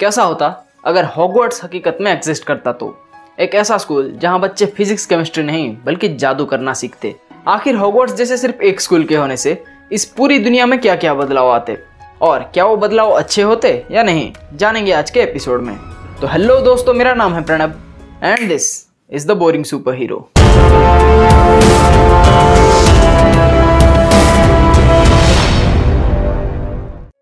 कैसा होता अगर हॉगवर्ट्स हकीकत में एग्जिस्ट करता तो? एक ऐसा स्कूल जहाँ बच्चे फिजिक्स केमिस्ट्री नहीं, बल्कि जादू करना सीखते। आखिर हॉगवर्ट्स जैसे सिर्फ़ एक स्कूल के होने से इस पूरी दुनिया में क्या क्या बदलाव आते? और क्या वो बदलाव अच्छे होते या नहीं? जानेंगे आज के एपिसोड में। तो हेलो दोस्तों, मेरा नाम है Pranab and this is the boring superhero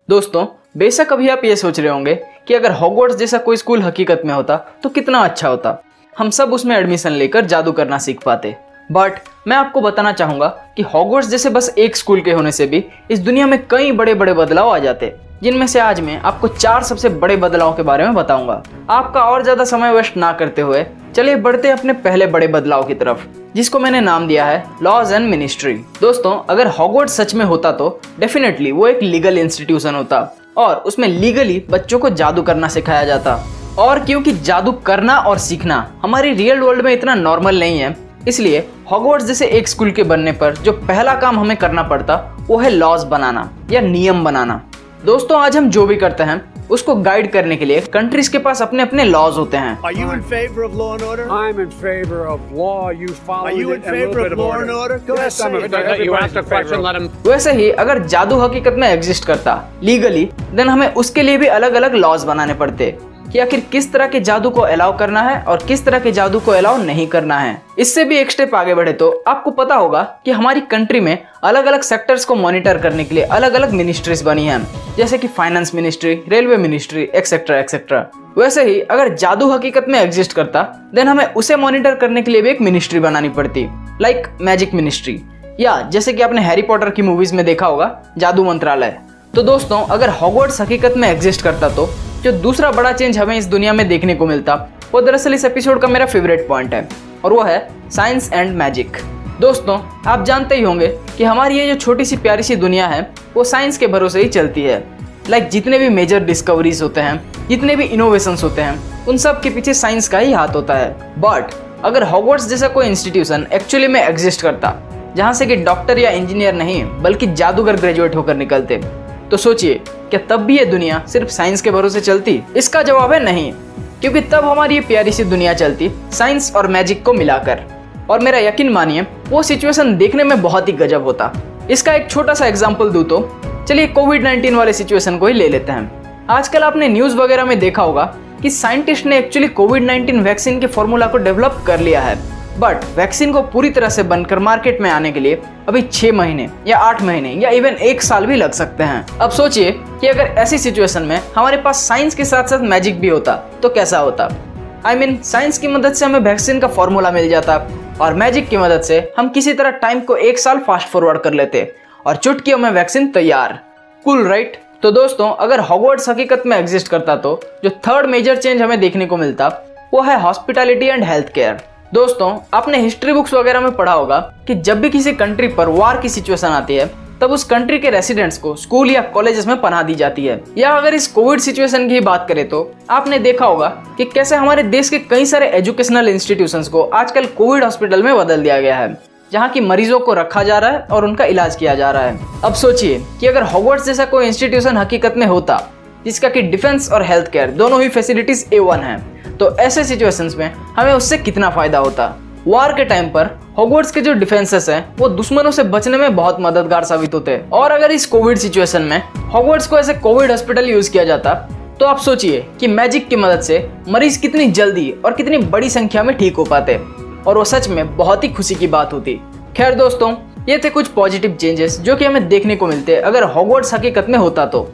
दोस्तों बेशक अभी आप ये सोच रहे होंगे कि अगर हॉगवर्ट्स जैसा कोई स्कूल हकीकत में होता तो कितना अच्छा होता। हम सब उसमें एडमिशन लेकर जादू करना सीख पाते। बट मैं आपको बताना चाहूँगा कि हॉगवर्ट्स जैसे बस एक स्कूल के होने से भी इस दुनिया में कई बड़े बड़े बदलाव आ जाते। जिनमें से आज मैं आपको चार सबसे बड़े बदलाव के बारे में बताऊँगा। आपका और ज़्यादा समय वेस्ट ना करते हुए, चलिए बढ़ते अपने पहले बड़े बदलाव की तरफ़, जिसको मैंने नाम दिया है लॉज एंड मिनिस्ट्री दोस्तों, अगर हॉगवर्ड सच में होता तो डेफिनेटली वो एक लीगल इंस्टीट्यूशन होता। और उसमें लीगली बच्चों को जादू करना सिखाया जाता। और क्योंकि जादू करना और सीखना हमारी रियल वर्ल्ड में इतना नॉर्मल नहीं है, इसलिए हॉगवर्ड्स जैसे एक स्कूल के बनने पर जो पहला काम हमें करना पड़ता, वो है लॉज बनाना या नियम बनाना। दोस्तों, आज हम जो भी करते हैं उसको गाइड करने के लिए। कंट्रीज़ के पास अपने अपने लॉज होते हैं। वैसे ही अगर जादू हकीकत में एग्जिस्ट करता लीगली देन हमें उसके लिए भी अलग-अलग लॉज बनाने पड़ते। कि आखिर किस तरह के जादू को अलाउ करना है और किस तरह के जादू को अलाउ नहीं करना है। इससे भी एक स्टेप आगे बढ़े तो आपको पता होगा कि हमारी कंट्री में अलग अलग सेक्टर्स को मॉनिटर करने के लिए अलग अलग मिनिस्ट्रीज बनी हैं। जैसे कि finance ministry railway ministry etcetera etcetera वैसे ही अगर जादू हकीकत में एग्जिस्ट करता देन हमें उसे मॉनिटर करने के लिए भी एक मिनिस्ट्री बनानी पड़ती। लाइक मैजिक मिनिस्ट्री या जैसे कि आपने हैरी पॉटर की मूवीज़ में देखा होगा, जादू मंत्रालय। तो दोस्तों, अगर हॉगवर्ड्स हकीकत में एग्जिस्ट करता तो जो दूसरा बड़ा चेंज हमें इस दुनिया में देखने को मिलता, वो दरअसल इस एपिसोड का मेरा फेवरेट पॉइंट है, और वो है साइंस एंड मैजिक दोस्तों, आप जानते ही होंगे कि हमारी ये जो छोटी सी प्यारी सी दुनिया है, वो साइंस के भरोसे ही चलती है। लाइक like, जितने भी मेजर डिस्कवरीज होते हैं, जितने भी इनोवेशंस होते हैं, उन सब के पीछे साइंस का ही हाथ होता है। बट अगर हॉगवर्ड्स जैसा कोई इंस्टीट्यूशन एक्चुअली में एग्जिस्ट करता, जहाँ से कि डॉक्टर या इंजीनियर नहीं, बल्कि जादूगर ग्रेजुएट होकर निकलते तो सोचिए क्या तब भी ये दुनिया सिर्फ़ साइंस के भरोसे चलती? इसका जवाब है नहीं, क्योंकि तब हमारी ये प्यारी सी दुनिया चलती साइंस और मैजिक को मिलाकर। और मेरा यकीन मानिए, वो सिचुएशन देखने में बहुत ही गजब होता। इसका एक छोटा सा एग्ज़ाम्पल दूँ तो चलिए कोविड 19 वाले सिचुएशन को ही ले लेते हैं। आजकल आपने न्यूज़ वगैरह में देखा होगा कि साइंटिस्ट ने एक्चुअली कोविड 19 वैक्सीन के फॉर्मूला को डेवलप कर लिया है। बट वैक्सीन को पूरी तरह से बनकर मार्केट में आने के लिए अभी छह महीने या आठ महीने या इवन एक साल भी लग सकते हैं। अब सोचिए कि अगर ऐसी सिचुएशन में हमारे पास साइंस के साथ साथ मैजिक भी होता तो कैसा होता? आई मीन साइंस की मदद से हमें वैक्सीन का फॉर्मूला मिल जाता और मैजिक की मदद से हम किसी तरह टाइम को एक साल फास्ट फॉरवर्ड कर लेते और चुटकियों में वैक्सीन तैयार। कुल राइट तो दोस्तों, अगर हॉगवर्ड्स हकीकत में एग्जिस्ट करता तो जो थर्ड मेजर चेंज हमें देखने को मिलता, वो है हॉस्पिटैलिटी एंड हेल्थ केयर दोस्तों, आपने हिस्ट्री बुक्स वगैरह में पढ़ा होगा कि जब भी किसी कंट्री पर वार की सिचुएशन आती है, तब उस कंट्री के रेसिडेंट्स को स्कूल या कॉलेजेस में पढ़ा दी जाती है। या अगर इस कोविड सिचुएशन की बात करें तो आपने देखा होगा कि कैसे हमारे देश के कई सारे एजुकेशनल इंस्टीट्यूशंस को आजकल कोविड हॉस्पिटल में बदल दिया गया है, जहाँ की मरीजों को रखा जा रहा है और उनका इलाज किया जा रहा है। अब सोचिए कि अगर हॉगवर्ड्स जैसा कोई इंस्टीट्यूशन हकीकत में होता, जिसका कि डिफेंस और हेल्थ केयर दोनों ही फैसिलिटीज़ ए वन है तो ऐसे सिचुएशंस में हमें उससे कितना फ़ायदा होता? वार के टाइम पर हॉगवर्ड्स के जो डिफेंसेस हैं, वो दुश्मनों से बचने में बहुत मददगार साबित होते हैं। और अगर इस कोविड सिचुएशन में हॉगवर्ड्स को ऐसे कोविड हॉस्पिटल यूज़ किया जाता तो आप सोचिए कि मैजिक की मदद से मरीज़ कितनी जल्दी और कितनी बड़ी संख्या में ठीक हो पाते। और वो सच में बहुत ही खुशी की बात होती। खैर दोस्तों, ये थे कुछ पॉजिटिव चेंजेस जो कि हमें देखने को मिलते अगर हॉगवर्ड्स हकीकत में होता तो।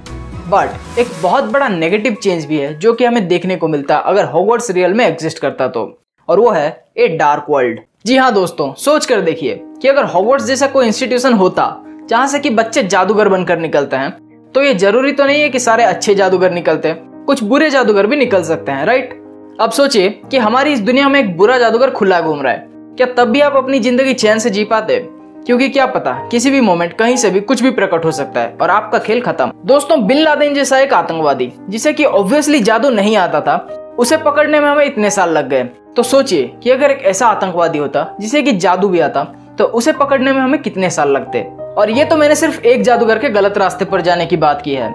बट एक बहुत बड़ा नेगेटिव चेंज भी है, जो कि हमें देखने को मिलता, अगर हॉगवर्ड्स रियल में एग्जिस्ट करता तो। और वो है ए डार्क वर्ल्ड जी हाँ दोस्तों, सोच कर देखिए कि अगर हॉगवर्ड्स जैसा कोई इंस्टीट्यूशन होता, जहाँ से कि बच्चे जादूगर बनकर निकलते हैं तो ये ज़रूरी तो नहीं है कि सारे अच्छे जादूगर निकलते, कुछ बुरे जादूगर भी निकल सकते हैं राइट अब सोचिए कि हमारी इस दुनिया में एक बुरा जादूगर खुला घूम रहा है। क्या तब भी आप अपनी ज़िंदगी चैन से जी पाते? क्योंकि क्या पता, किसी भी मोमेंट कहीं से भी कुछ भी प्रकट हो सकता है और आपका खेल खत्म। दोस्तों, बिन लादेन जैसा एक आतंकवादी, जिसे कि ऑब्वियसली जादू नहीं आता था, उसे पकड़ने में हमें इतने साल लग गए। तो सोचिए कि अगर एक ऐसा आतंकवादी होता, जिसे कि जादू भी आता तो उसे पकड़ने में हमें कितने साल लगते? और ये तो मैंने सिर्फ़ एक जादूगर के गलत रास्ते पर जाने की बात की है।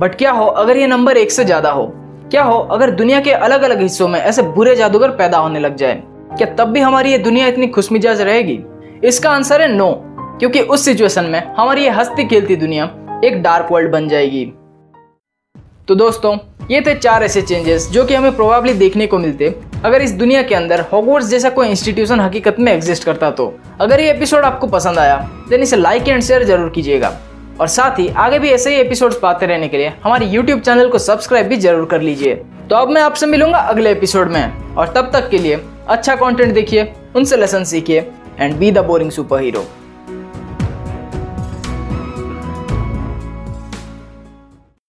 बट क्या हो, अगर ये नंबर एक से ज़्यादा हो? क्या हो, अगर दुनिया के अलग अलग हिस्सों में ऐसे बुरे जादूगर पैदा होने लग जाए? क्या तब भी हमारी ये दुनिया इतनी खुशमिजाज रहेगी? इसका आंसर है नो, क्योंकि उस सिचुएशन में हमारी ये हंसती खेलती दुनिया एक डार्क वर्ल्ड बन जाएगी। तो दोस्तों, ये थे चार ऐसे चेंजेस जो कि हमें प्रोबेबली देखने को मिलते। अगर इस दुनिया के अंदर हॉगवर्ट्स जैसा कोई इंस्टीट्यूशन हकीकत में एग्जिस्ट करता तो। अगर ये एपिसोड आपको पसंद आया देन इसे लाइक एंड शेयर ज़रूर कीजिएगा। और साथ ही, आगे भी ऐसे ही एपिसोड्स पाते रहने के लिए हमारे यूट्यूब चैनल को सब्सक्राइब भी ज़रूर कर लीजिए। तो अब मैं आपसे मिलूँगा अगले एपिसोड में। और तब तक के लिए अच्छा कंटेंट देखिए, उनसे लेसन सीखिए। And be the boring superhero